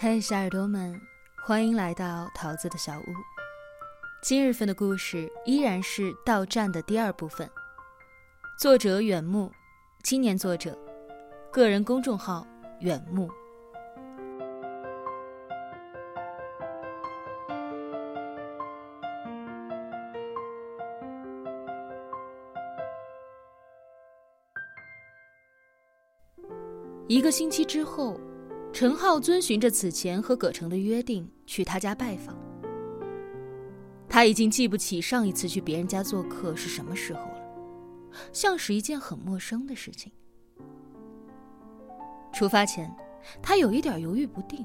嘿，小耳朵们，欢迎来到桃子的小屋。今日份的故事依然是到站的第二部分，作者远木，青年作者，个人公众号远木。一个星期之后。陈浩遵循着此前和葛城的约定去他家拜访。他已经记不起上一次去别人家做客是什么时候了，像是一件很陌生的事情。出发前，他有一点犹豫不定。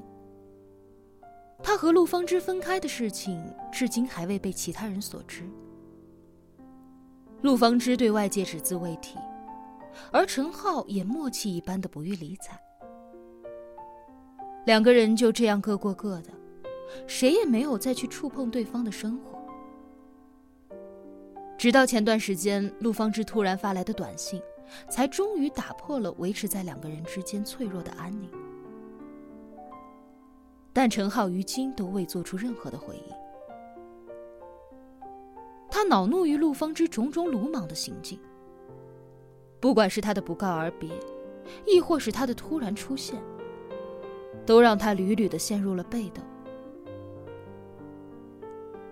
他和陆芳芝分开的事情，至今还未被其他人所知。陆芳芝对外界只字未提，而陈浩也默契一般的不予理睬。两个人就这样各过各的，谁也没有再去触碰对方的生活。直到前段时间，陆芳芝突然发来的短信，才终于打破了维持在两个人之间脆弱的安宁。但陈浩于今都未做出任何的回应。他恼怒于陆芳芝种种鲁莽的行径，不管是他的不告而别，亦或是他的突然出现。都让他屡屡的陷入了被动。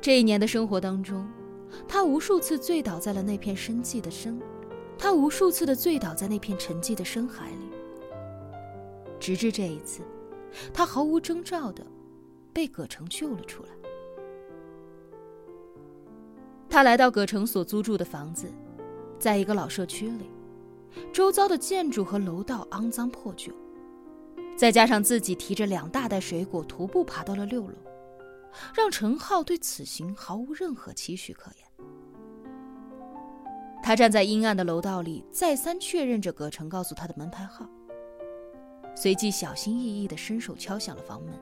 这一年的生活当中，他无数次醉倒在了那片深寂的深，他无数次的醉倒在那片沉寂的深海里。直至这一次，他毫无征兆的被葛城救了出来。他来到葛城所租住的房子，在一个老社区里，周遭的建筑和楼道肮脏破旧。再加上自己提着两大袋水果徒步爬到了六楼，让陈浩对此行毫无任何期许可言。他站在阴暗的楼道里，再三确认着葛城告诉他的门牌号，随即小心翼翼地伸手敲响了房门。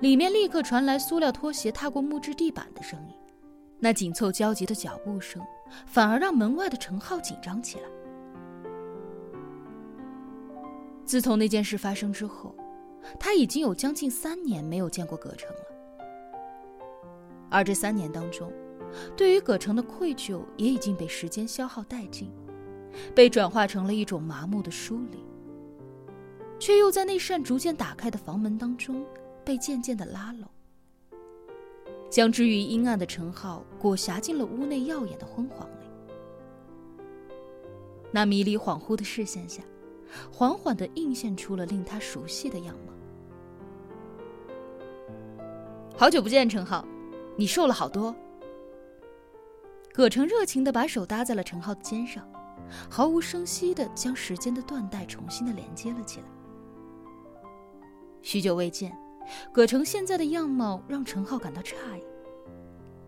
里面立刻传来塑料拖鞋踏过木质地板的声音，那紧凑焦急的脚步声，反而让门外的陈浩紧张起来。自从那件事发生之后，他已经有将近三年没有见过葛城了。而这三年当中，对于葛城的愧疚也已经被时间消耗殆尽，被转化成了一种麻木的疏离，却又在那扇逐渐打开的房门当中被渐渐的拉拢，将之于阴暗的陈浩裹挟进了屋内耀眼的昏黄里。那迷离恍惚的视线下。缓缓地映现出了令他熟悉的样貌。好久不见，陈浩，你瘦了好多。葛城热情地把手搭在了陈浩的肩上，毫无声息地将时间的缎带重新的连接了起来。许久未见，葛城现在的样貌让陈浩感到诧异。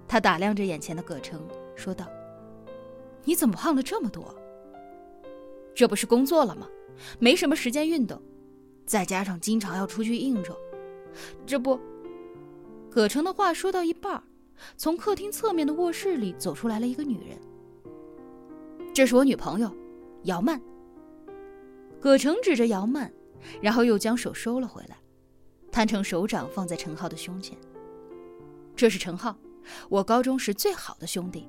他打量着眼前的葛城，说道：“你怎么胖了这么多？这不是工作了吗？”没什么时间运动，再加上经常要出去应酬，这不……葛城的话说到一半，从客厅侧面的卧室里走出来了一个女人。这是我女朋友，姚曼。葛城指着姚曼，然后又将手收了回来，摊成手掌放在陈浩的胸前。这是陈浩，我高中时最好的兄弟。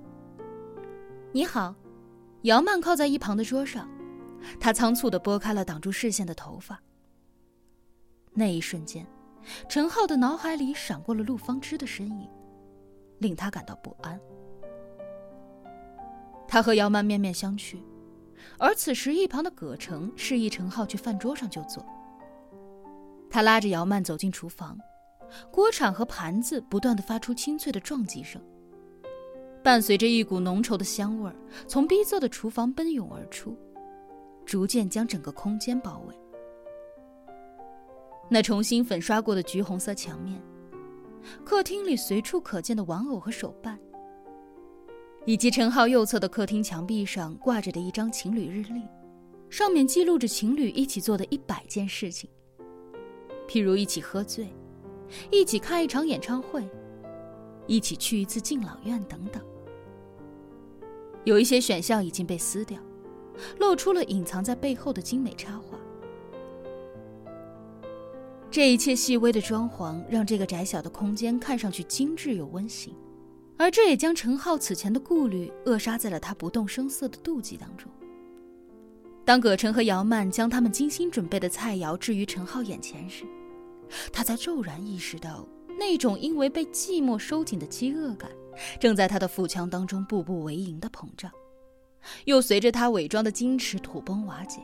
你好，姚曼靠在一旁的桌上。他仓促地拨开了挡住视线的头发。那一瞬间，陈浩的脑海里闪过了陆芳芝的身影，令他感到不安。他和姚曼面面相觑，而此时一旁的葛城示意陈浩去饭桌上就坐。他拉着姚曼走进厨房，锅铲和盘子不断地发出清脆的撞击声，伴随着一股浓稠的香味从逼仄的厨房奔涌而出。逐渐将整个空间包围。那重新粉刷过的橘红色墙面，客厅里随处可见的玩偶和手办，以及陈浩右侧的客厅墙壁上挂着的一张情侣日历，上面记录着情侣一起做的一百件事情，譬如一起喝醉，一起看一场演唱会，一起去一次敬老院等等。有一些选项已经被撕掉。露出了隐藏在背后的精美插画。这一切细微的装潢让这个窄小的空间看上去精致又温馨，而这也将陈浩此前的顾虑扼杀在了他不动声色的妒忌当中。当葛晨和姚曼将他们精心准备的菜肴置于陈浩眼前时，他才骤然意识到，那种因为被寂寞收紧的饥饿感，正在他的腹腔当中步步为营的膨胀，又随着他伪装的矜持土崩瓦解。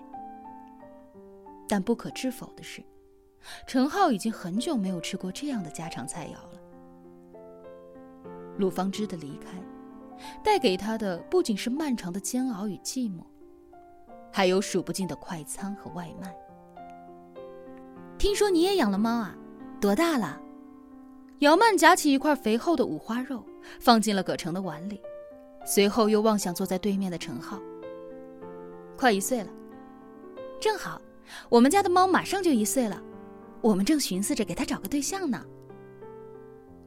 但不可置否的是。陈浩已经很久没有吃过这样的家常菜肴了。陆芳芝的离开，带给他的不仅是漫长的煎熬与寂寞，还有数不尽的快餐和外卖。听说你也养了猫啊？多大了？姚曼夹起一块肥厚的五花肉，放进了葛城的碗里，随后又望向坐在对面的陈浩。快一岁了，正好，我们家的猫马上就一岁了。我们正寻思着给它找个对象呢。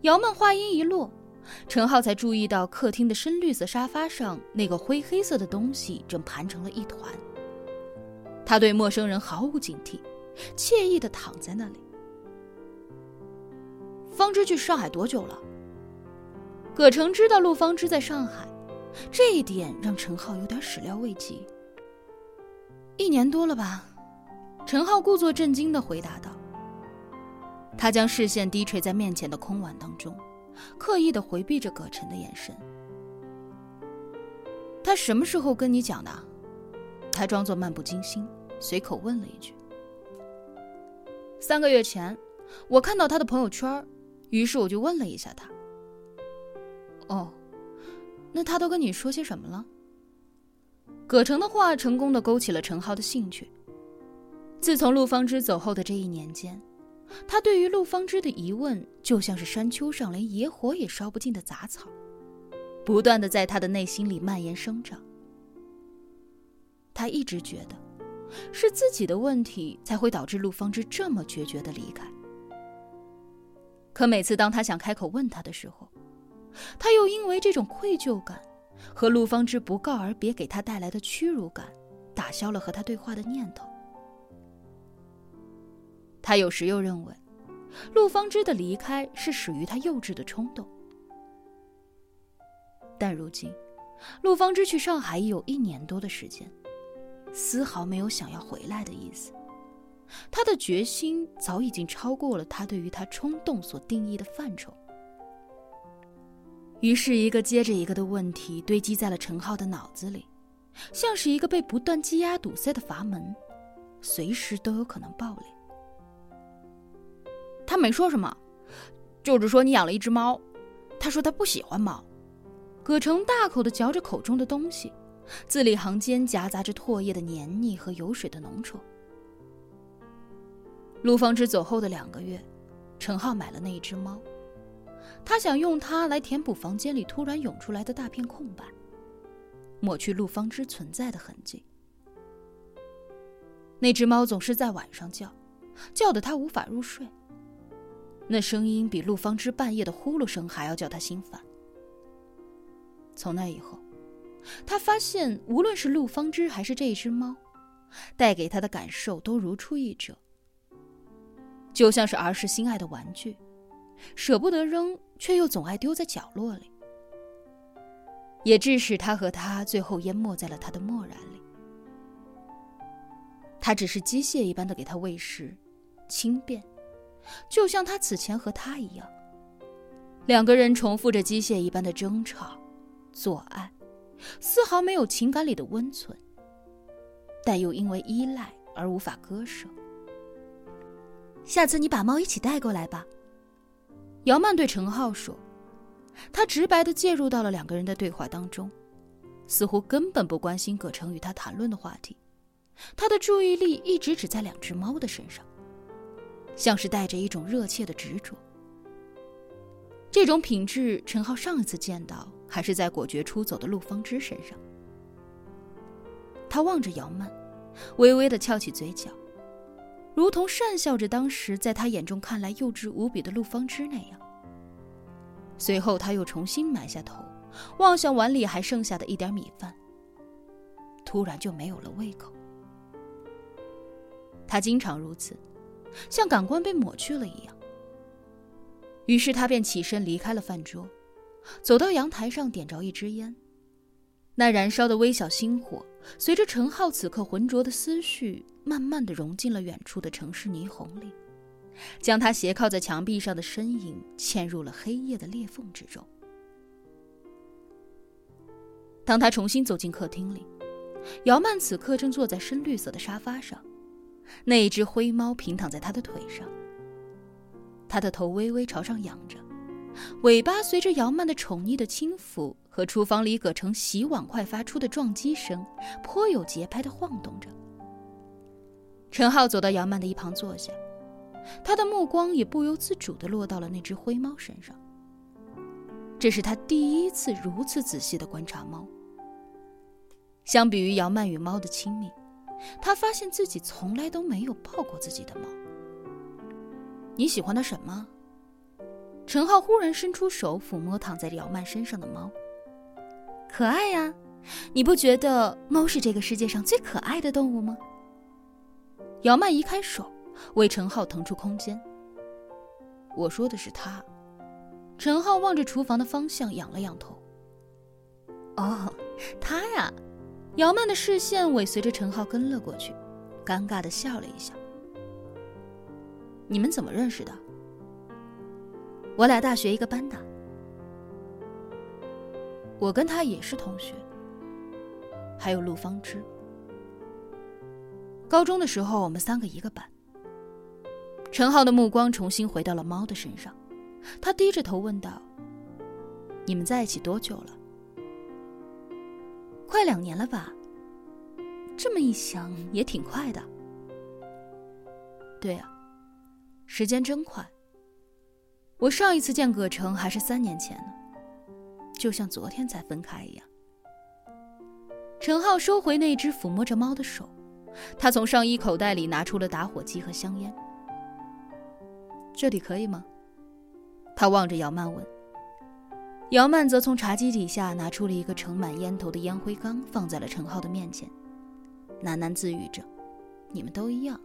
姚曼话音一落，陈浩才注意到客厅的深绿色沙发上那个灰黑色的东西正盘成了一团。他对陌生人毫无警惕，惬意的躺在那里。方知去上海多久了？葛城知道陆方知在上海，这一点让陈浩有点始料未及。一年多了吧？陈浩故作震惊的回答道。他将视线低垂在面前的空碗当中，刻意的回避着葛晨的眼神。他什么时候跟你讲的？他装作漫不经心，随口问了一句。三个月前，我看到他的朋友圈，于是我就问了一下他。哦，那他都跟你说些什么了？葛城的话成功的勾起了陈浩的兴趣。自从陆方之走后的这一年间。他对于陆方芝的疑问，就像是山丘上连野火也烧不尽的杂草，不断的在他的内心里蔓延生长。他一直觉得，是自己的问题才会导致陆方芝这么决绝的离开。可每次当他想开口问他的时候，他又因为这种愧疚感和陆方知不告而别给他带来的屈辱感，打消了和他对话的念头。他有时又认为，陆方知的离开是属于他幼稚的冲动。但如今，陆方知去上海已有一年多的时间，丝毫没有想要回来的意思。他的决心早已经超过了他对于他冲动所定义的范畴。于是，一个接着一个的问题堆积在了陈浩的脑子里，像是一个被不断积压堵塞的阀门，随时都有可能爆裂。他没说什么，就是说你养了一只猫。他说他不喜欢猫。葛城大口的嚼着口中的东西，字里行间夹杂着唾液的黏腻和油水的浓稠。陆方之走后的两个月，陈浩买了那一只猫，他想用它来填补房间里突然涌出来的大片空白，抹去陆方之存在的痕迹。那只猫总是在晚上叫，叫得他无法入睡。那声音比陆方之半夜的呼噜声还要叫他心烦。从那以后，他发现无论是陆方之还是这只猫，带给他的感受都如出一辙，就像是儿时心爱的玩具，舍不得扔，却又总爱丢在角落里，也致使他和他最后淹没在了他的漠然里。他只是机械一般的给他喂食，轻便。就像他此前和他一样，两个人重复着机械一般的争吵、做爱，丝毫没有情感里的温存，但又因为依赖而无法割舍。下次你把猫一起带过来吧，姚曼对陈浩说。他直白的介入到了两个人的对话当中，似乎根本不关心葛城与他谈论的话题，他的注意力一直只在两只猫的身上。像是带着一种热切的执着。这种品质，陈浩上一次见到还是在果决出走的陆方之身上。他望着姚曼，微微的翘起嘴角，如同讪笑着当时在他眼中看来幼稚无比的陆方之那样。随后，他又重新埋下头，望向碗里还剩下的一点米饭，突然就没有了胃口。他经常如此。像感官被抹去了一样。于是他便起身离开了饭桌，走到阳台上点着一支烟。那燃烧的微小星火，随着陈浩此刻浑浊的思绪，慢慢的融进了远处的城市霓虹里，将他斜靠在墙壁上的身影嵌入了黑夜的裂缝之中。当他重新走进客厅里，姚曼此刻正坐在深绿色的沙发上，那一只灰猫平躺在他的腿上，他的头微微朝上仰着，尾巴随着姚曼的宠溺的轻抚和厨房里葛城洗碗筷发出的撞击声，颇有节拍的晃动着。陈浩走到姚曼的一旁坐下，他的目光也不由自主地落到了那只灰猫身上。这是他第一次如此仔细地观察猫。相比于姚曼与猫的亲密，他发现自己从来都没有抱过自己的猫。你喜欢它什么？陈浩忽然伸出手抚摸躺在姚曼身上的猫。可爱呀，你不觉得猫是这个世界上最可爱的动物吗？姚曼移开手，为陈浩腾出空间。我说的是他。陈浩望着厨房的方向，仰了仰头。哦，他呀。姚曼的视线尾随着陈浩跟了过去，尴尬的笑了一下。你们怎么认识的？我俩大学一个班的。我跟他也是同学。还有陆方知。高中的时候，我们三个一个班。陈浩的目光重新回到了猫的身上。他低着头问道：“你们在一起多久了？”快两年了吧。这么一想，也挺快的。对啊，时间真快。我上一次见葛城还是三年前呢，就像昨天才分开一样。陈浩收回那只抚摸着猫的手，他从上衣口袋里拿出了打火机和香烟。这里可以吗？他望着姚曼问。姚曼则从茶几底下拿出了一个盛满烟头的烟灰缸，放在了陈浩的面前，喃喃自语着：“你们都一样，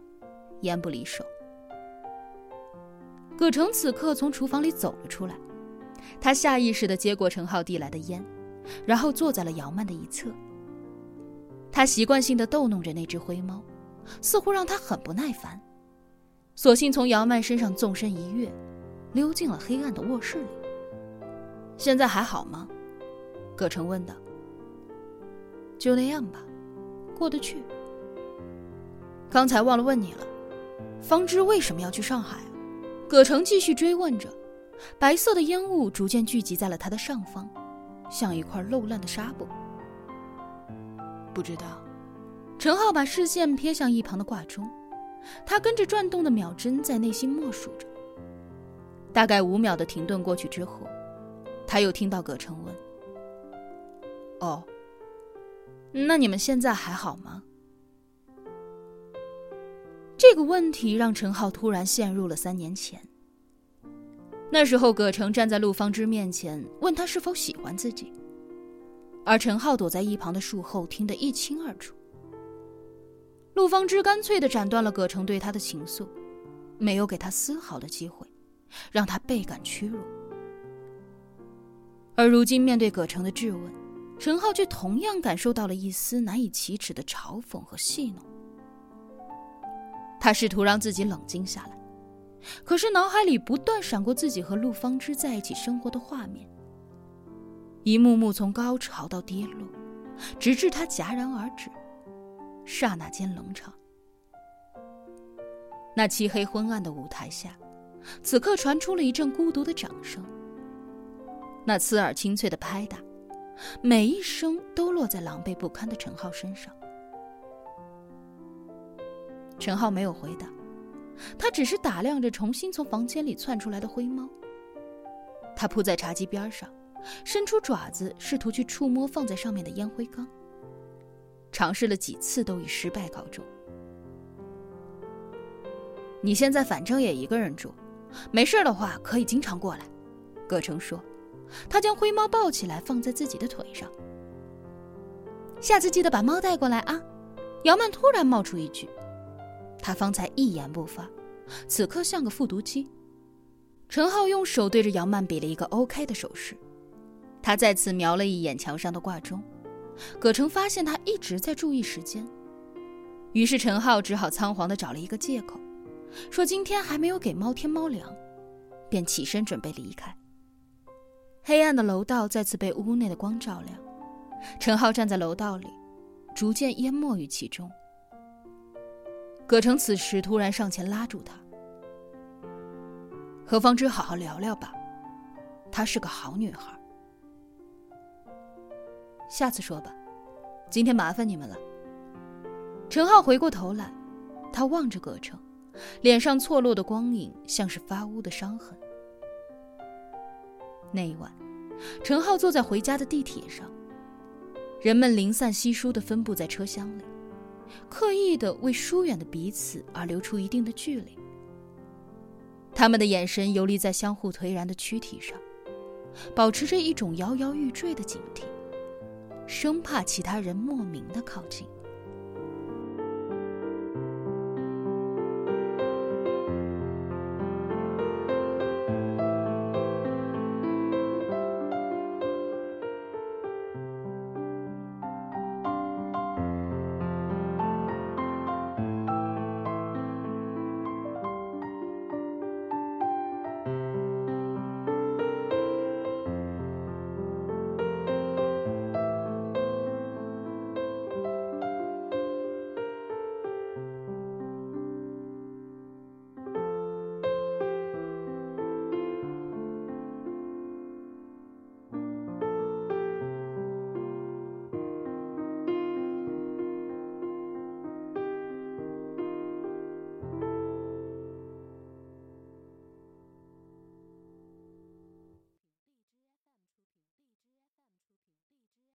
烟不离手。”葛城此刻从厨房里走了出来，他下意识地接过陈浩递来的烟，然后坐在了姚曼的一侧。他习惯性地逗弄着那只灰猫，似乎让他很不耐烦，索性从姚曼身上纵身一跃。溜进了黑暗的卧室里。现在还好吗？葛城问道。就那样吧，过得去。刚才忘了问你了，方知为什么要去上海？葛城继续追问着。白色的烟雾逐渐聚集在了他的上方，像一块漏烂的纱布。不知道。陈浩把视线瞥向一旁的挂钟，他跟着转动的秒针在内心默数着。大概五秒的停顿过去之后，他又听到葛城问：“哦，那你们现在还好吗？”这个问题让陈浩突然陷入了三年前。那时候，葛城站在陆方之面前，问他是否喜欢自己，而陈浩躲在一旁的树后，听得一清二楚。陆方之干脆的斩断了葛城对他的情愫，没有给他丝毫的机会。让他倍感屈辱，而如今面对葛城的质问，陈浩却同样感受到了一丝难以启齿的嘲讽和戏弄。他试图让自己冷静下来，可是脑海里不断闪过自己和陆方之在一起生活的画面，一幕幕从高潮到跌落，直至他戛然而止，刹那间冷场。那漆黑昏暗的舞台下。此刻传出了一阵孤独的掌声。那刺耳清脆的拍打，每一声都落在狼狈不堪的陈浩身上。陈浩没有回答，他只是打量着重新从房间里窜出来的灰猫。他扑在茶几边上，伸出爪子试图去触摸放在上面的烟灰缸，尝试了几次都以失败告终。你现在反正也一个人住。没事的话，可以经常过来。”葛城说，他将灰猫抱起来放在自己的腿上。下次记得把猫带过来啊！姚曼突然冒出一句，他方才一言不发，此刻像个复读机。陈浩用手对着杨曼比了一个 OK 的手势，他再次瞄了一眼墙上的挂钟，葛城发现他一直在注意时间，于是陈浩只好仓皇地找了一个借口，说今天还没有给猫添猫粮，便起身准备离开。黑暗的楼道再次被屋内的光照亮，陈浩站在楼道里，逐渐淹没于其中。葛城此时突然上前拉住他。和方知好好聊聊吧，她是个好女孩。下次说吧，今天麻烦你们了。陈浩回过头来，他望着葛城，脸上错落的光影像是发乌的伤痕。那一晚，陈浩坐在回家的地铁上，人们零散稀疏的分布在车厢里，刻意的为疏远的彼此而留出一定的距离。他们的眼神游离在相互颓然的躯体上，保持着一种摇摇欲坠的警惕，生怕其他人莫名的靠近。